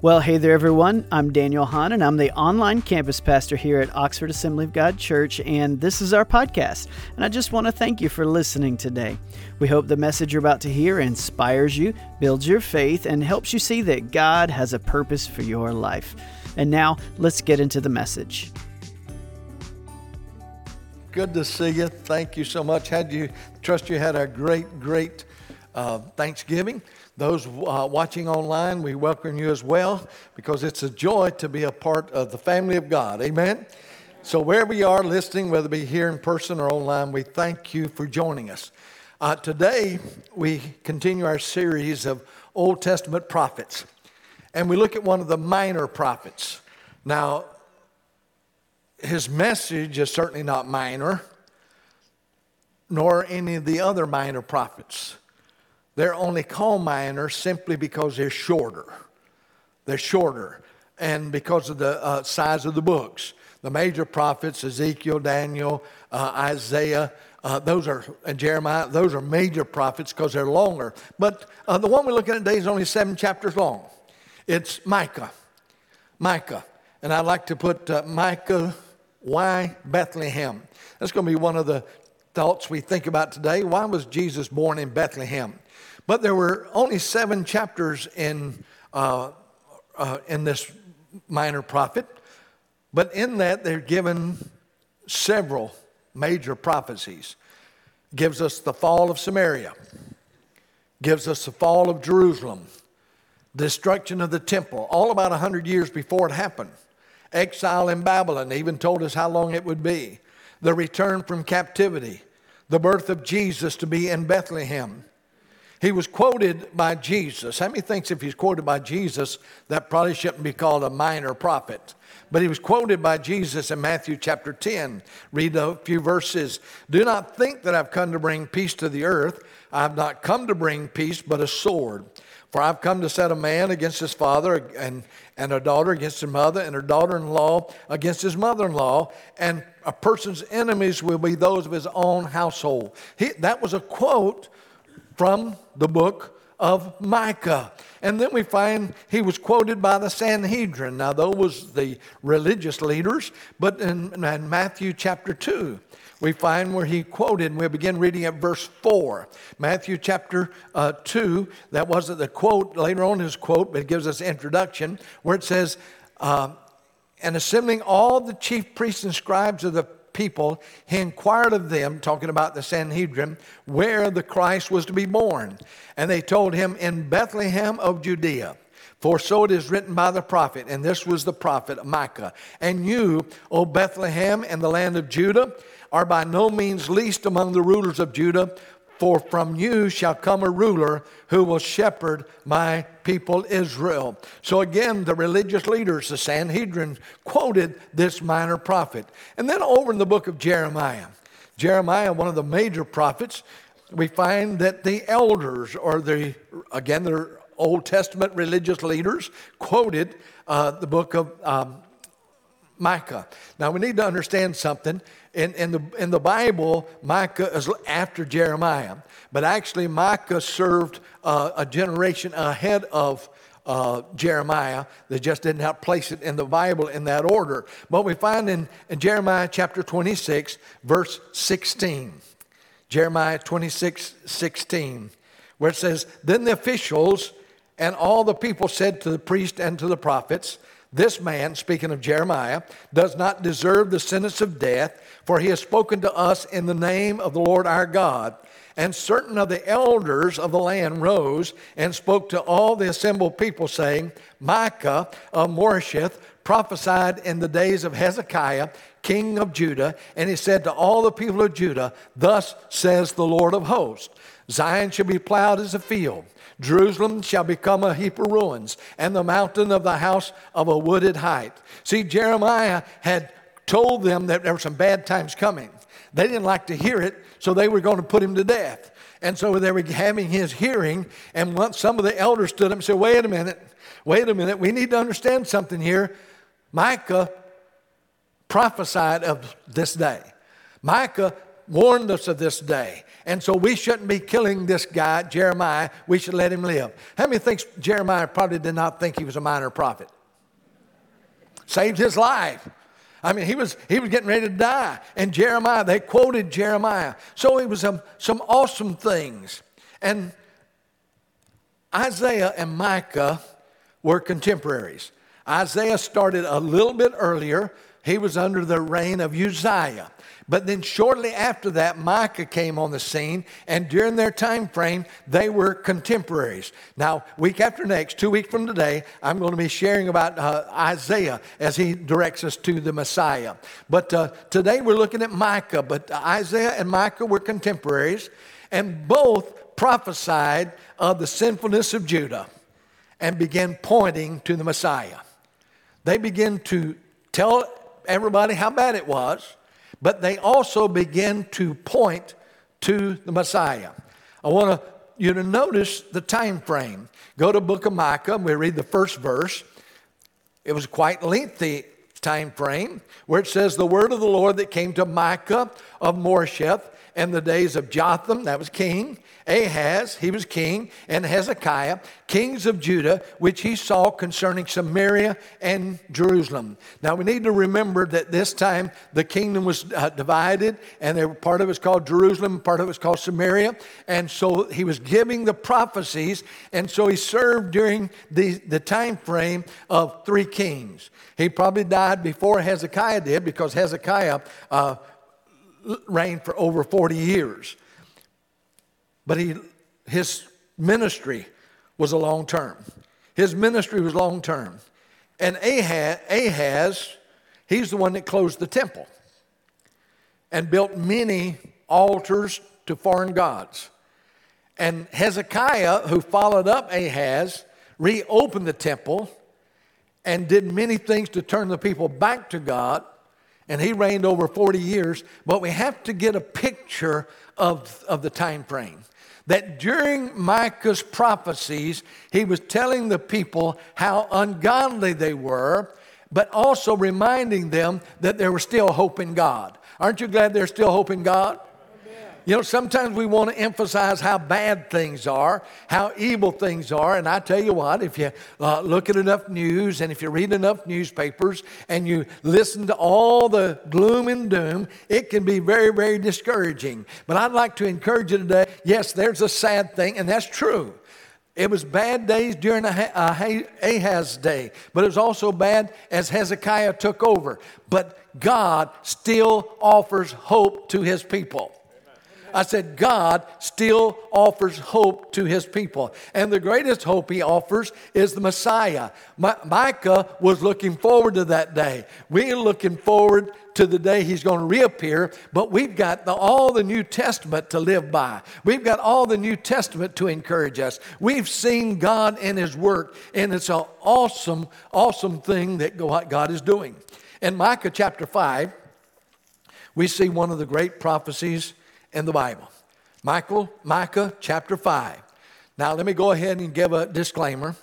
Well, hey there, everyone. I'm Daniel Hahn, and I'm the online campus pastor here at Oxford Assembly of God Church, and this is our podcast. And I just want to thank you for listening today. We hope the message you're about to hear inspires you, builds your faith, and helps you see that God has a purpose for your life. And now, let's get into the message. Good to see you. Thank you so much. Had you trust you had a great, great uh, Thanksgiving. Those uh, watching online, we welcome you as well because it's a joy to be a part of the family of God. Amen. So, wherever you are listening, whether it be here in person or online, we thank you for joining us. Uh, today, we continue our series of Old Testament prophets, and we look at one of the minor prophets. Now, his message is certainly not minor, nor any of the other minor prophets. They're only called minor simply because they're shorter. They're shorter, and because of the uh, size of the books. The major prophets, Ezekiel, Daniel, uh, Isaiah, uh, those are, and Jeremiah, those are major prophets because they're longer. But uh, the one we're looking at today is only seven chapters long. It's Micah. Micah. And I'd like to put uh, Micah, why Bethlehem? That's going to be one of the thoughts we think about today. Why was Jesus born in Bethlehem? But there were only seven chapters in, uh, uh, in this minor prophet. But in that, they're given several major prophecies. Gives us the fall of Samaria, gives us the fall of Jerusalem, destruction of the temple, all about 100 years before it happened. Exile in Babylon, even told us how long it would be. The return from captivity, the birth of Jesus to be in Bethlehem, he was quoted by Jesus. How many thinks if he's quoted by Jesus, that probably shouldn't be called a minor prophet? But he was quoted by Jesus in Matthew chapter 10. Read a few verses. Do not think that I've come to bring peace to the earth. I've not come to bring peace, but a sword. For I've come to set a man against his father, and, and a daughter against her mother, and her daughter in law against his mother in law, and a person's enemies will be those of his own household. He, that was a quote from the book of Micah. And then we find he was quoted by the Sanhedrin. Now, those was the religious leaders, but in, in Matthew chapter 2, we find where he quoted, and we begin reading at verse 4. Matthew chapter uh, 2, that wasn't the quote, later on his quote, but it gives us introduction, where it says, uh, and assembling all the chief priests and scribes of the people, he inquired of them, talking about the Sanhedrin, where the Christ was to be born. And they told him, In Bethlehem of Judea. For so it is written by the prophet, and this was the prophet Micah. And you, O Bethlehem, and the land of Judah, are by no means least among the rulers of Judah, for from you shall come a ruler who will shepherd my people Israel. So again, the religious leaders, the Sanhedrin, quoted this minor prophet. And then over in the book of Jeremiah, Jeremiah, one of the major prophets, we find that the elders, or the, again, the Old Testament religious leaders, quoted uh, the book of um, Micah. Now we need to understand something in, in, the, in the Bible, Micah is after Jeremiah, but actually, Micah served uh, a generation ahead of uh, Jeremiah. They just didn't have place it in the Bible in that order. But we find in, in Jeremiah chapter 26, verse 16. Jeremiah 26, 16, where it says, Then the officials and all the people said to the priest and to the prophets, This man, speaking of Jeremiah, does not deserve the sentence of death for he has spoken to us in the name of the Lord our God. And certain of the elders of the land rose and spoke to all the assembled people, saying, Micah of Moresheth prophesied in the days of Hezekiah, king of Judah, and he said to all the people of Judah, Thus says the Lord of hosts Zion shall be plowed as a field. Jerusalem shall become a heap of ruins, and the mountain of the house of a wooded height. See, Jeremiah had told them that there were some bad times coming. They didn't like to hear it, so they were going to put him to death. And so they were having his hearing, and once some of the elders stood up and said, Wait a minute, wait a minute, we need to understand something here. Micah prophesied of this day. Micah warned us of this day. And so we shouldn't be killing this guy, Jeremiah. We should let him live. How many thinks Jeremiah probably did not think he was a minor prophet? Saved his life. I mean, he was, he was getting ready to die. And Jeremiah, they quoted Jeremiah. So it was some, some awesome things. And Isaiah and Micah were contemporaries. Isaiah started a little bit earlier. He was under the reign of Uzziah. But then shortly after that, Micah came on the scene, and during their time frame, they were contemporaries. Now, week after next, two weeks from today, I'm going to be sharing about uh, Isaiah as he directs us to the Messiah. But uh, today we're looking at Micah. But Isaiah and Micah were contemporaries, and both prophesied of the sinfulness of Judah and began pointing to the Messiah. They began to tell everybody how bad it was but they also begin to point to the Messiah. I want you to notice the time frame. Go to book of Micah, and we read the first verse. It was quite lengthy time frame where it says the word of the Lord that came to Micah of Moresheth in the days of Jotham, that was king, Ahaz, he was king, and Hezekiah, kings of Judah, which he saw concerning Samaria and Jerusalem. Now we need to remember that this time the kingdom was uh, divided, and part of it was called Jerusalem, part of it was called Samaria. And so he was giving the prophecies, and so he served during the, the time frame of three kings. He probably died before Hezekiah did because Hezekiah uh, reigned for over 40 years. But he, his ministry was a long term. His ministry was long term. And Ahaz, Ahaz, he's the one that closed the temple and built many altars to foreign gods. And Hezekiah, who followed up Ahaz, reopened the temple and did many things to turn the people back to God. And he reigned over 40 years. But we have to get a picture of, of the time frame that during Micah's prophecies, he was telling the people how ungodly they were, but also reminding them that there was still hope in God. Aren't you glad there's still hope in God? You know, sometimes we want to emphasize how bad things are, how evil things are. And I tell you what, if you uh, look at enough news and if you read enough newspapers and you listen to all the gloom and doom, it can be very, very discouraging. But I'd like to encourage you today yes, there's a sad thing, and that's true. It was bad days during Ahaz's day, but it was also bad as Hezekiah took over. But God still offers hope to his people. I said, God still offers hope to his people. And the greatest hope he offers is the Messiah. Micah was looking forward to that day. We're looking forward to the day he's going to reappear, but we've got the, all the New Testament to live by. We've got all the New Testament to encourage us. We've seen God in his work, and it's an awesome, awesome thing that God is doing. In Micah chapter 5, we see one of the great prophecies in the Bible. Michael, Micah chapter 5. Now, let me go ahead and give a disclaimer.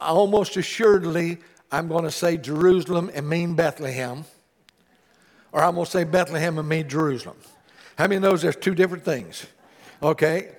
Almost assuredly, I'm going to say Jerusalem and mean Bethlehem, or I'm going to say Bethlehem and mean Jerusalem. How many knows there's two different things? Okay?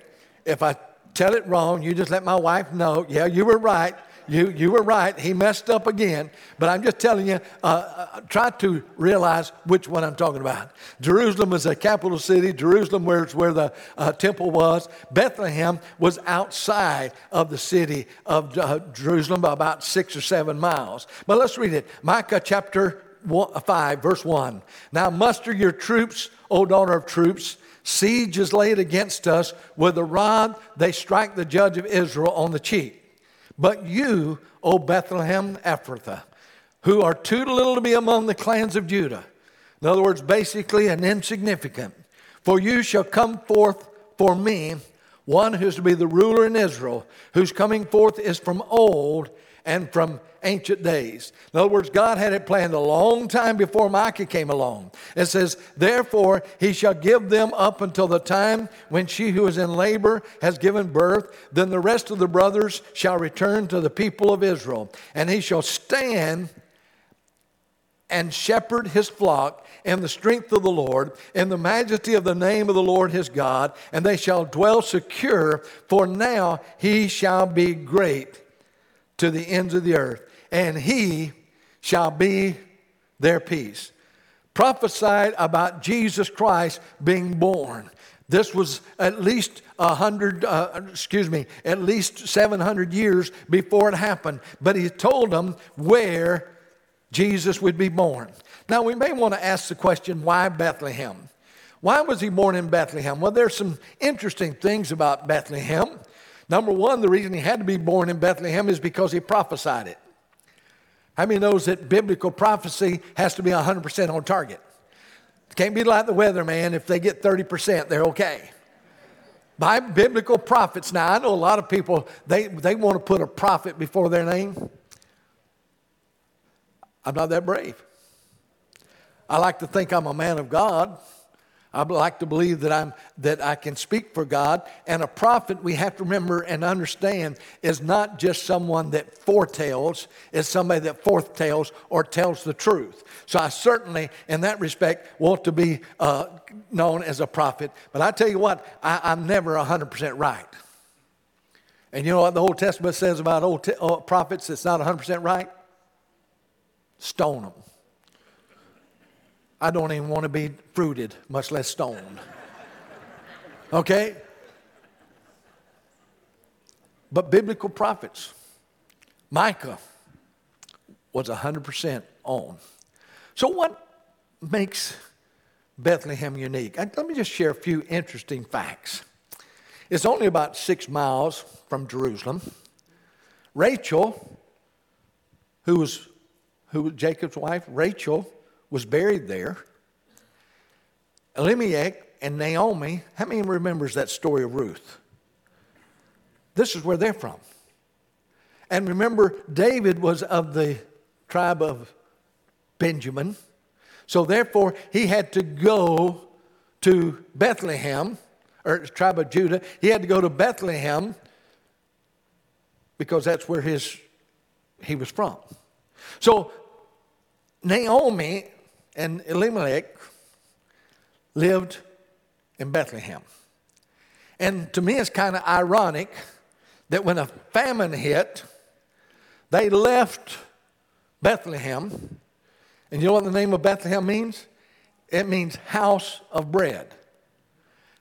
If I tell it wrong, you just let my wife know, yeah, you were right. You, you were right. He messed up again. But I'm just telling you, uh, uh, try to realize which one I'm talking about. Jerusalem is a capital city. Jerusalem, where it's where the uh, temple was. Bethlehem was outside of the city of uh, Jerusalem by about six or seven miles. But let's read it. Micah chapter one, 5, verse 1. Now muster your troops, O daughter of troops. Siege is laid against us. With a rod, they strike the judge of Israel on the cheek. But you, O Bethlehem Ephrathah, who are too little to be among the clans of Judah, in other words, basically an insignificant, for you shall come forth for me one who's to be the ruler in Israel, whose coming forth is from old and from ancient days. In other words, God had it planned a long time before Micah came along. It says, Therefore, he shall give them up until the time when she who is in labor has given birth. Then the rest of the brothers shall return to the people of Israel, and he shall stand and shepherd his flock in the strength of the Lord, in the majesty of the name of the Lord his God, and they shall dwell secure, for now he shall be great to the ends of the earth, and he shall be their peace. Prophesied about Jesus Christ being born. This was at least a hundred, uh, excuse me, at least 700 years before it happened. But he told them where Jesus would be born. Now, we may want to ask the question why Bethlehem? Why was he born in Bethlehem? Well, there's some interesting things about Bethlehem. Number one, the reason he had to be born in Bethlehem is because he prophesied it. How many knows that biblical prophecy has to be 100% on target? It can't be like the weatherman. If they get 30%, they're okay. By biblical prophets, now I know a lot of people, they, they want to put a prophet before their name. I'm not that brave. I like to think I'm a man of God. I like to believe that I'm that I can speak for God. And a prophet, we have to remember and understand, is not just someone that foretells, is somebody that foretells or tells the truth. So I certainly, in that respect, want to be uh, known as a prophet. But I tell you what, I, am never 100% right. And you know what the Old Testament says about old t- uh, prophets that's not 100% right? Stone them. I don't even want to be fruited, much less stoned. Okay? But biblical prophets, Micah was 100% on. So, what makes Bethlehem unique? Let me just share a few interesting facts. It's only about six miles from Jerusalem. Rachel, who was, who was Jacob's wife, Rachel was buried there. Elimelech and Naomi, how many remembers that story of Ruth? This is where they're from. And remember, David was of the tribe of Benjamin. So therefore, he had to go to Bethlehem, or tribe of Judah. He had to go to Bethlehem because that's where his he was from. So Naomi and Elimelech lived in Bethlehem. And to me, it's kind of ironic that when a famine hit, they left Bethlehem. And you know what the name of Bethlehem means? It means house of bread.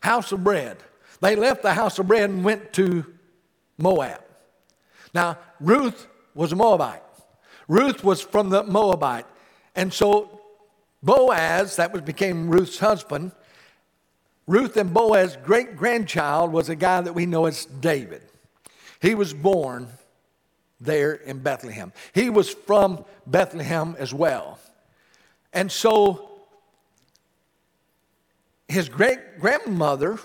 House of bread. They left the house of bread and went to Moab. Now, Ruth was a Moabite. Ruth was from the Moabite. And so Boaz, that was became Ruth's husband, Ruth and Boaz's great grandchild was a guy that we know as David. He was born there in Bethlehem. He was from Bethlehem as well. And so his great grandmother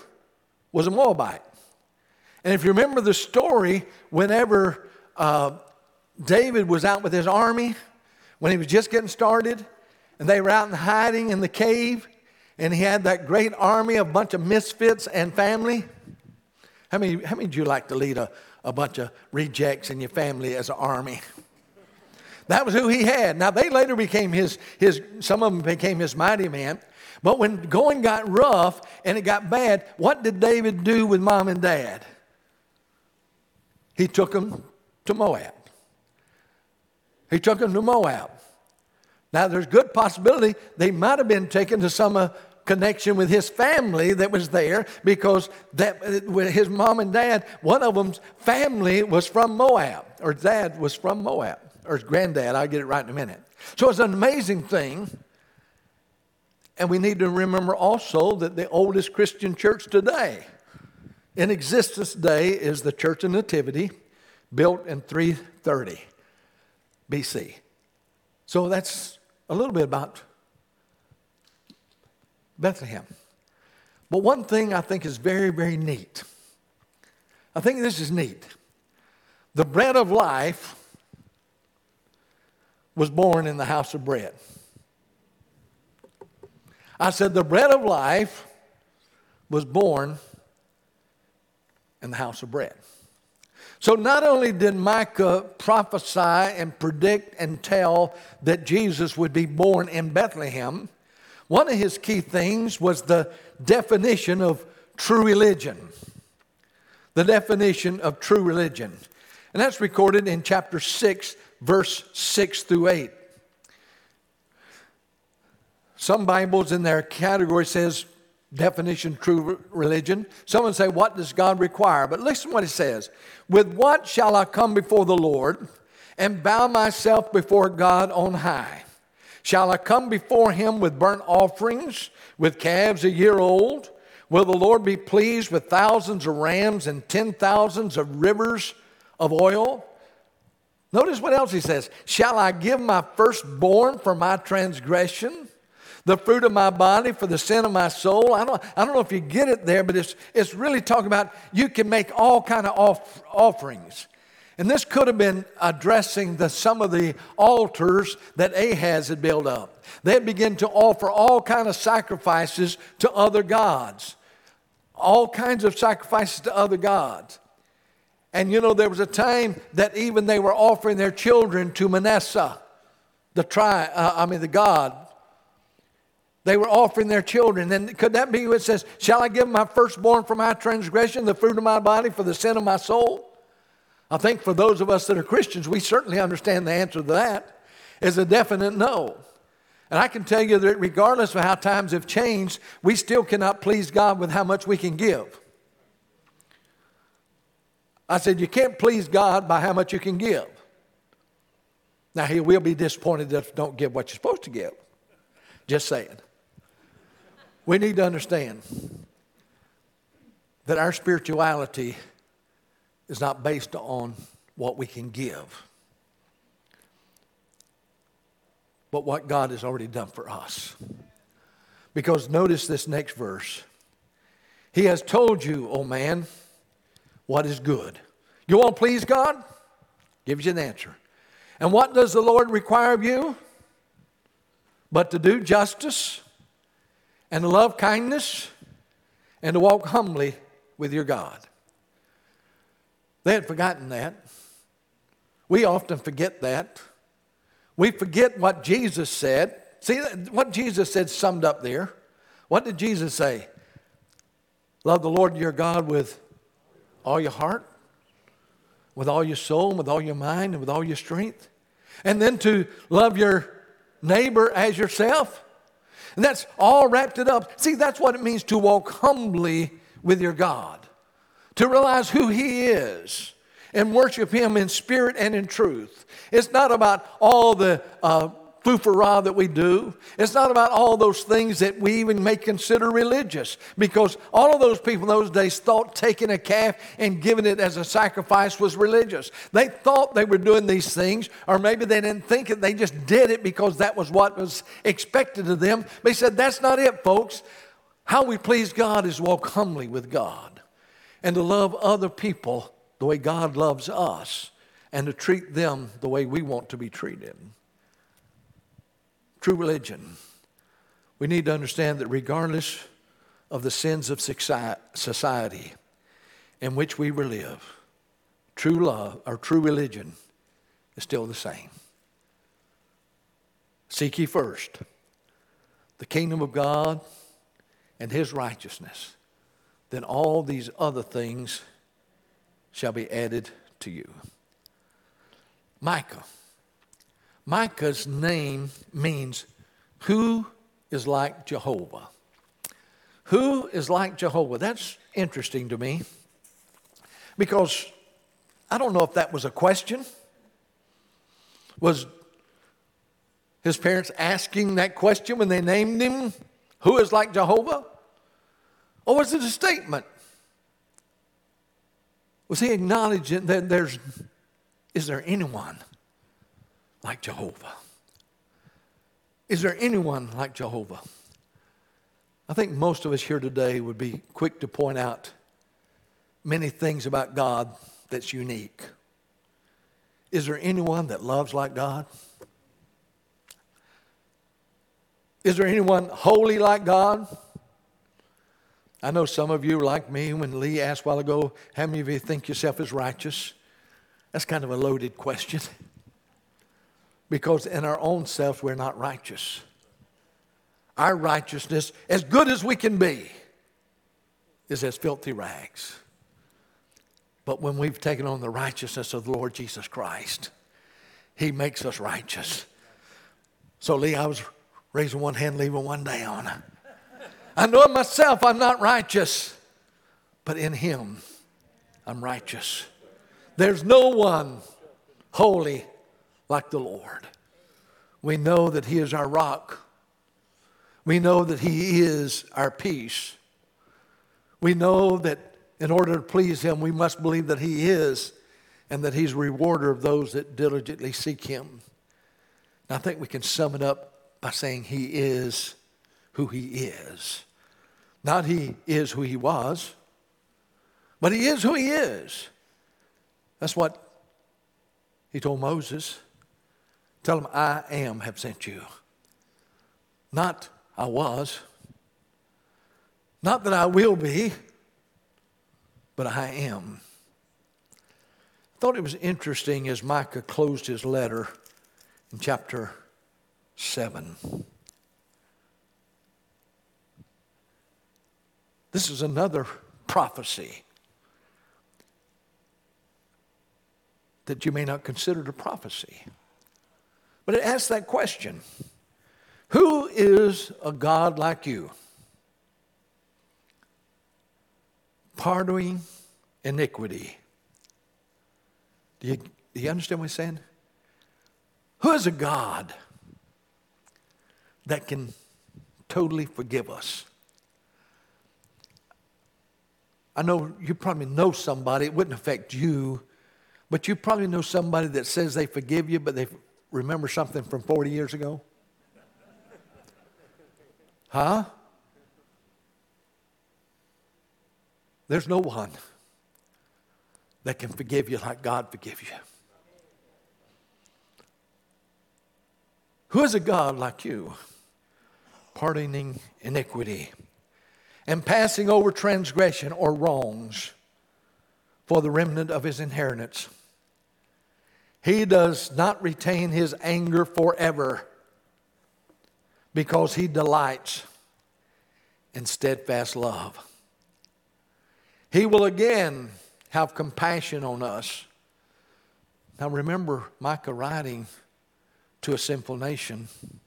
was a Moabite. And if you remember the story, whenever uh, David was out with his army, when he was just getting started, and they were out in hiding in the cave, and he had that great army of a bunch of misfits and family. How many, how many would you like to lead a, a bunch of rejects in your family as an army? That was who he had. Now, they later became his, his some of them became his mighty man. But when going got rough and it got bad, what did David do with mom and dad? He took them to Moab. He took them to Moab. Now, there's good possibility they might have been taken to some uh, connection with his family that was there because that, his mom and dad, one of them's family was from Moab, or dad was from Moab, or his granddad. I'll get it right in a minute. So it's an amazing thing. And we need to remember also that the oldest Christian church today in existence today is the Church of Nativity, built in 330 BC. So that's a little bit about Bethlehem. But one thing I think is very, very neat. I think this is neat. The bread of life was born in the house of bread. I said, the bread of life was born in the house of bread. So not only did Micah prophesy and predict and tell that Jesus would be born in Bethlehem, one of his key things was the definition of true religion. The definition of true religion. And that's recorded in chapter 6, verse 6 through 8. Some Bibles in their category says definition true religion. Someone say, What does God require? But listen what it says With what shall I come before the Lord and bow myself before God on high? Shall I come before him with burnt offerings, with calves a year old? Will the Lord be pleased with thousands of rams and ten thousands of rivers of oil? Notice what else he says. Shall I give my firstborn for my transgression? The fruit of my body for the sin of my soul. I don't, I don't know if you get it there, but it's, it's really talking about you can make all kind of off, offerings. And this could have been addressing the, some of the altars that Ahaz had built up. They had begun to offer all kind of sacrifices to other gods, all kinds of sacrifices to other gods. And you know, there was a time that even they were offering their children to Manasseh, the tri, uh, I mean the god they were offering their children. And could that be what says, Shall I give my firstborn for my transgression, the fruit of my body for the sin of my soul? I think for those of us that are Christians, we certainly understand the answer to that is a definite no. And I can tell you that regardless of how times have changed, we still cannot please God with how much we can give. I said, You can't please God by how much you can give. Now, He will be disappointed if you don't give what you're supposed to give. Just saying. We need to understand that our spirituality is not based on what we can give, but what God has already done for us. Because notice this next verse. He has told you, oh man, what is good. You want to please God? Gives you an answer. And what does the Lord require of you? But to do justice and to love kindness and to walk humbly with your God. They had forgotten that. We often forget that. We forget what Jesus said. See, what Jesus said summed up there. What did Jesus say? Love the Lord your God with all your heart, with all your soul, with all your mind, and with all your strength. And then to love your neighbor as yourself. And that's all wrapped it up. See, that's what it means to walk humbly with your God, to realize who He is and worship Him in spirit and in truth. It's not about all the uh, foofara that we do. It's not about all those things that we even may consider religious because all of those people in those days thought taking a calf and giving it as a sacrifice was religious. They thought they were doing these things, or maybe they didn't think it, they just did it because that was what was expected of them. He said, That's not it, folks. How we please God is walk humbly with God and to love other people the way God loves us and to treat them the way we want to be treated true religion, we need to understand that regardless of the sins of society in which we live, true love or true religion is still the same. Seek ye first the kingdom of God and his righteousness, then all these other things shall be added to you. Micah Micah's name means who is like Jehovah. Who is like Jehovah? That's interesting to me because I don't know if that was a question. Was his parents asking that question when they named him? Who is like Jehovah? Or was it a statement? Was he acknowledging that there's, is there anyone like Jehovah? Is there anyone like Jehovah? I think most of us here today would be quick to point out many things about God that's unique. Is there anyone that loves like God? Is there anyone holy like God? I know some of you, like me, when Lee asked a while ago, how many of you think yourself as righteous? That's kind of a loaded question. Because in our own self, we're not righteous. Our righteousness, as good as we can be, is as filthy rags. But when we've taken on the righteousness of the Lord Jesus Christ, He makes us righteous. So, Lee, I was raising one hand, leaving one down. I know in myself I'm not righteous, but in Him I'm righteous. There's no one holy like the Lord. We know that He is our rock. We know that He is our peace. We know that in order to please Him, we must believe that He is and that He's a rewarder of those that diligently seek Him. And I think we can sum it up by saying He is who He is. Not He is who He was, but He is who He is. That's what He told Moses. Tell him, I am have sent you. Not I was. Not that I will be, but I am. I thought it was interesting as Micah closed his letter in chapter 7. This is another prophecy that you may not consider a prophecy. But it asks that question Who is a God like you? Pardoning iniquity. Do you, do you understand what he's saying? Who is a God that can totally forgive us? I know you probably know somebody, it wouldn't affect you, but you probably know somebody that says they forgive you, but they remember something from 40 years ago? Huh? There's no one that can forgive you like God forgive you. Who is a God like you, pardoning iniquity and passing over transgression or wrongs for the remnant of his inheritance? He does not retain his anger forever because he delights in steadfast love. He will again have compassion on us. Now remember Micah writing to a sinful nation. He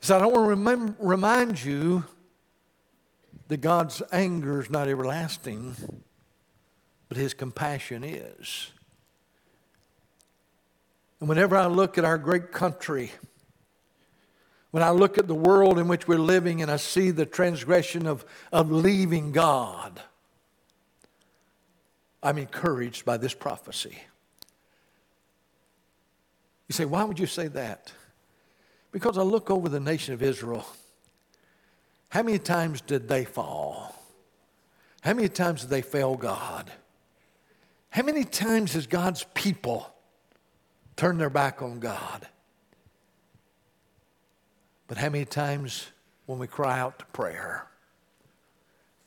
said, I want to remind you that God's anger is not everlasting, but his compassion is. And whenever I look at our great country, when I look at the world in which we're living and I see the transgression of, of leaving God, I'm encouraged by this prophecy. You say, why would you say that? Because I look over the nation of Israel. How many times did they fall? How many times did they fail God? How many times has God's people turn their back on God. But how many times when we cry out to prayer,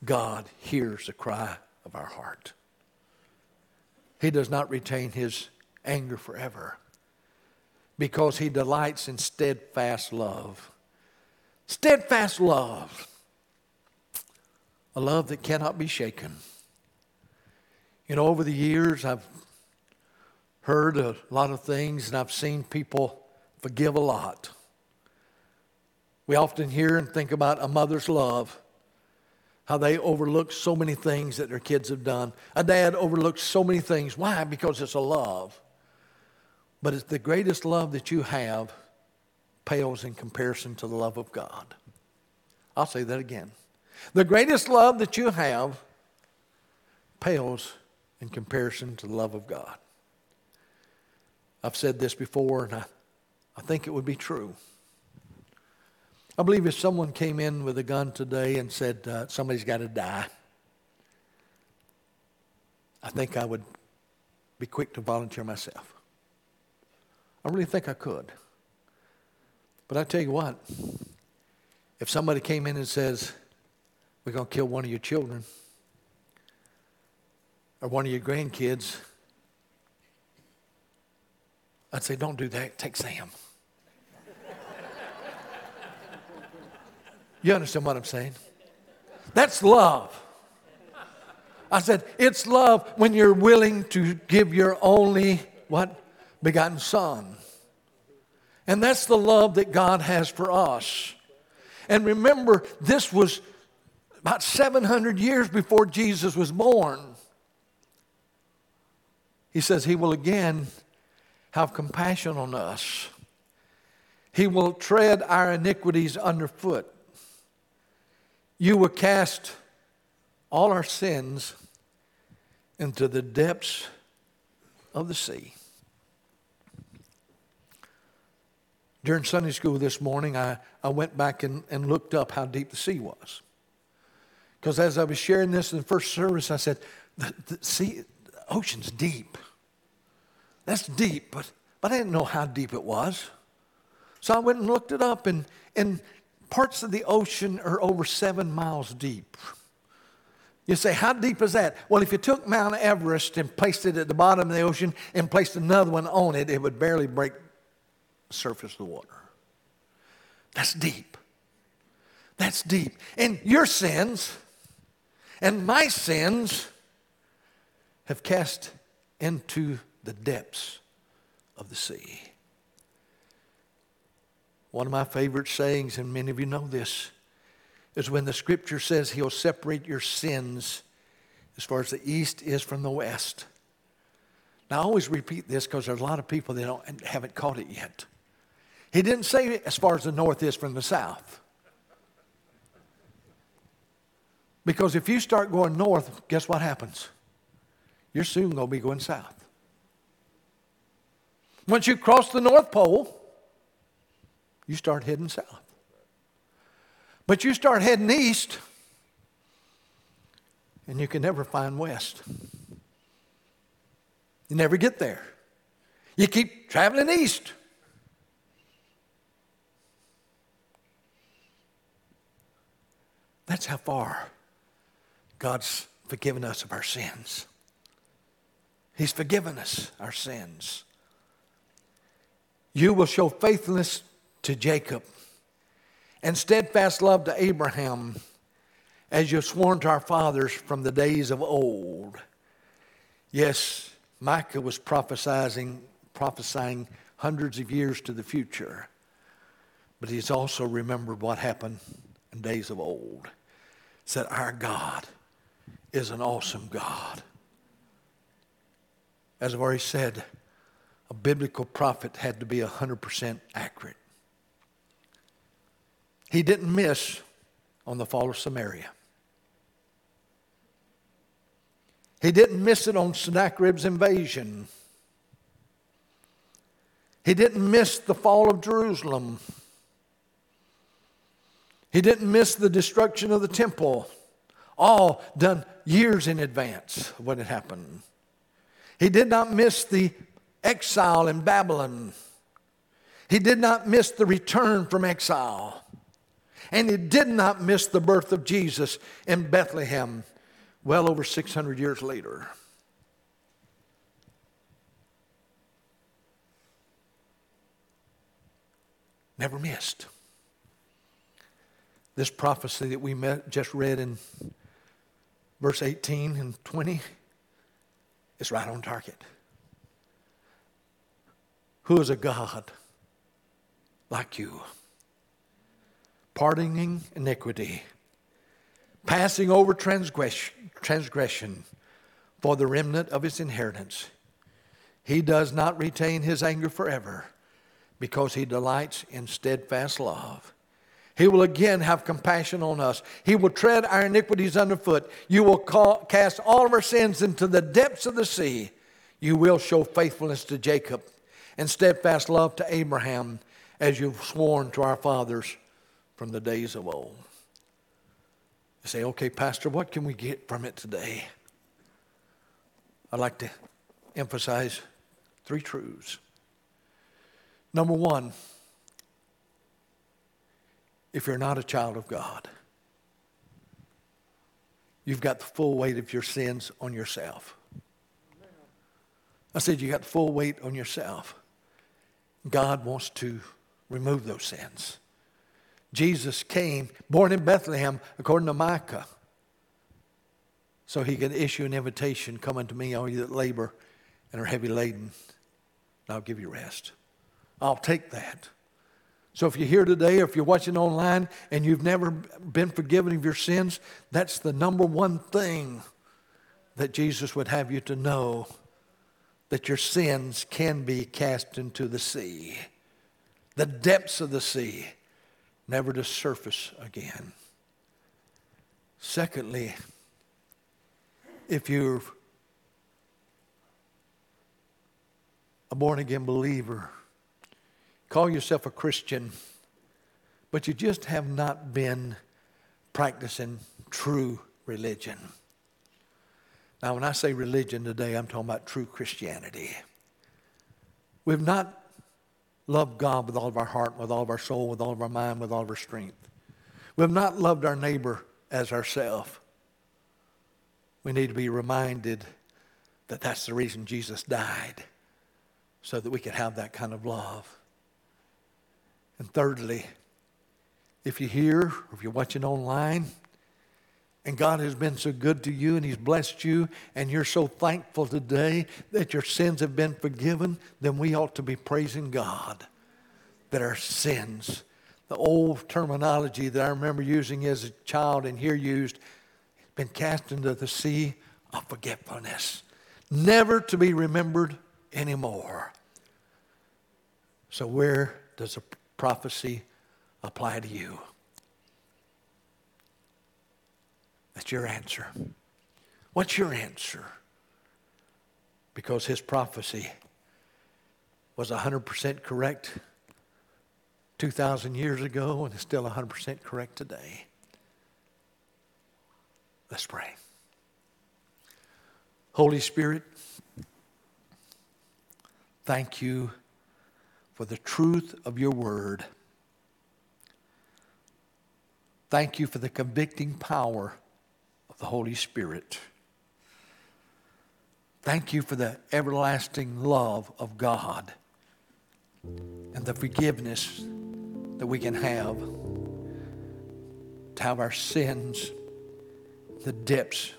God hears the cry of our heart? He does not retain his anger forever because he delights in steadfast love. Steadfast love, a love that cannot be shaken. You know, over the years, I've heard a lot of things and I've seen people forgive a lot. We often hear and think about a mother's love, how they overlook so many things that their kids have done. A dad overlooks so many things. Why? Because it's a love. But it's the greatest love that you have pales in comparison to the love of God. I'll say that again. The greatest love that you have pales in comparison to the love of God. I've said this before, and I, I think it would be true. I believe if someone came in with a gun today and said, uh, somebody's got to die, I think I would be quick to volunteer myself. I really think I could. But I tell you what, if somebody came in and says, we're going to kill one of your children or one of your grandkids, I'd say, don't do that. Take Sam. you understand what I'm saying? That's love. I said, it's love when you're willing to give your only, what? Begotten son. And that's the love that God has for us. And remember, this was about 700 years before Jesus was born. He says he will again have compassion on us. He will tread our iniquities underfoot. You will cast all our sins into the depths of the sea. During Sunday school this morning, I, I went back and, and looked up how deep the sea was. Because as I was sharing this in the first service, I said, the, the sea, the ocean's deep. That's deep, but, but I didn't know how deep it was. So I went and looked it up, and, and parts of the ocean are over seven miles deep. You say, how deep is that? Well, if you took Mount Everest and placed it at the bottom of the ocean and placed another one on it, it would barely break the surface of the water. That's deep. That's deep. And your sins and my sins have cast into the depths of the sea. One of my favorite sayings, and many of you know this, is when the scripture says he'll separate your sins as far as the east is from the west. Now, I always repeat this because there's a lot of people that don't, haven't caught it yet. He didn't say as far as the north is from the south. Because if you start going north, guess what happens? You're soon going to be going south. Once you cross the North Pole, you start heading south. But you start heading east, and you can never find west. You never get there. You keep traveling east. That's how far God's forgiven us of our sins. He's forgiven us our sins. You will show faithfulness to Jacob and steadfast love to Abraham, as you've sworn to our fathers from the days of old. Yes, Micah was prophesying, prophesying hundreds of years to the future, but he's also remembered what happened in days of old. Said, Our God is an awesome God. As I've already said, a biblical prophet had to be 100% accurate. He didn't miss on the fall of Samaria. He didn't miss it on Sennacherib's invasion. He didn't miss the fall of Jerusalem. He didn't miss the destruction of the temple, all done years in advance of what had happened. He did not miss the exile in Babylon. He did not miss the return from exile. And he did not miss the birth of Jesus in Bethlehem well over 600 years later. Never missed. This prophecy that we met, just read in verse 18 and 20 is right on target. Who is a God like you? pardoning iniquity, passing over transgression transgression for the remnant of his inheritance. He does not retain his anger forever because he delights in steadfast love. He will again have compassion on us. He will tread our iniquities underfoot. You will call, cast all of our sins into the depths of the sea. You will show faithfulness to Jacob and steadfast love to Abraham as you've sworn to our fathers from the days of old. You say, okay, Pastor, what can we get from it today? I'd like to emphasize three truths. Number one, if you're not a child of God, you've got the full weight of your sins on yourself. I said, you got the full weight on yourself. God wants to remove those sins. Jesus came, born in Bethlehem, according to Micah, so he could issue an invitation come unto me, all you that labor and are heavy laden, and I'll give you rest. I'll take that. So if you're here today or if you're watching online and you've never been forgiven of your sins, that's the number one thing that Jesus would have you to know that your sins can be cast into the sea, the depths of the sea, never to surface again. Secondly, if you're a born again believer, call yourself a Christian, but you just have not been practicing true religion. Now, when I say religion today, I'm talking about true Christianity. We've not loved God with all of our heart, with all of our soul, with all of our mind, with all of our strength. We have not loved our neighbor as ourself. We need to be reminded that that's the reason Jesus died, so that we could have that kind of love. And thirdly, if you're here or if you're watching online, and God has been so good to you and He's blessed you, and you're so thankful today that your sins have been forgiven, then we ought to be praising God that our sins, the old terminology that I remember using as a child and here used, has been cast into the sea of forgetfulness, never to be remembered anymore. So, where does a prophecy apply to you? That's your answer. What's your answer? Because his prophecy was 100% correct 2,000 years ago and is still 100% correct today. Let's pray. Holy Spirit, thank you for the truth of your word. Thank you for the convicting power the Holy Spirit. Thank you for the everlasting love of God and the forgiveness that we can have to have our sins the depths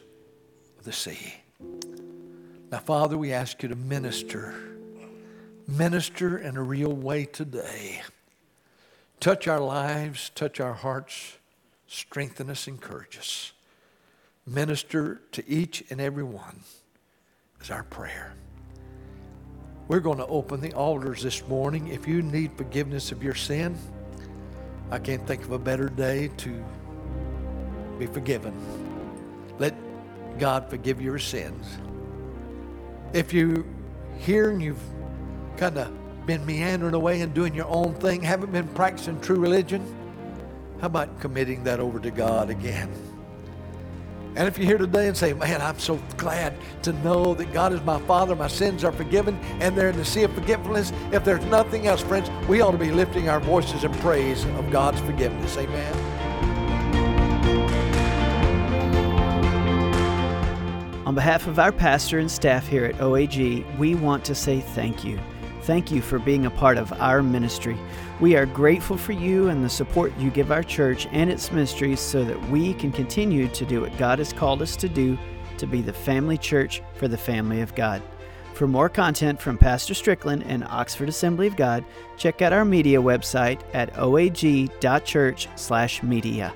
of the sea. Now, Father, we ask you to minister. Minister in a real way today. Touch our lives, touch our hearts, strengthen us, encourage us minister to each and every one is our prayer. We're going to open the altars this morning. If you need forgiveness of your sin, I can't think of a better day to be forgiven. Let God forgive your sins. If you here and you've kind of been meandering away and doing your own thing, haven't been practicing true religion, how about committing that over to God again? And if you're here today and say, man, I'm so glad to know that God is my Father, my sins are forgiven, and they're in the sea of forgetfulness, if there's nothing else, friends, we ought to be lifting our voices in praise of God's forgiveness. Amen. On behalf of our pastor and staff here at OAG, we want to say thank you. Thank you for being a part of our ministry. We are grateful for you and the support you give our church and its ministries so that we can continue to do what God has called us to do to be the family church for the family of God. For more content from Pastor Strickland and Oxford Assembly of God, check out our media website at oag.church/media.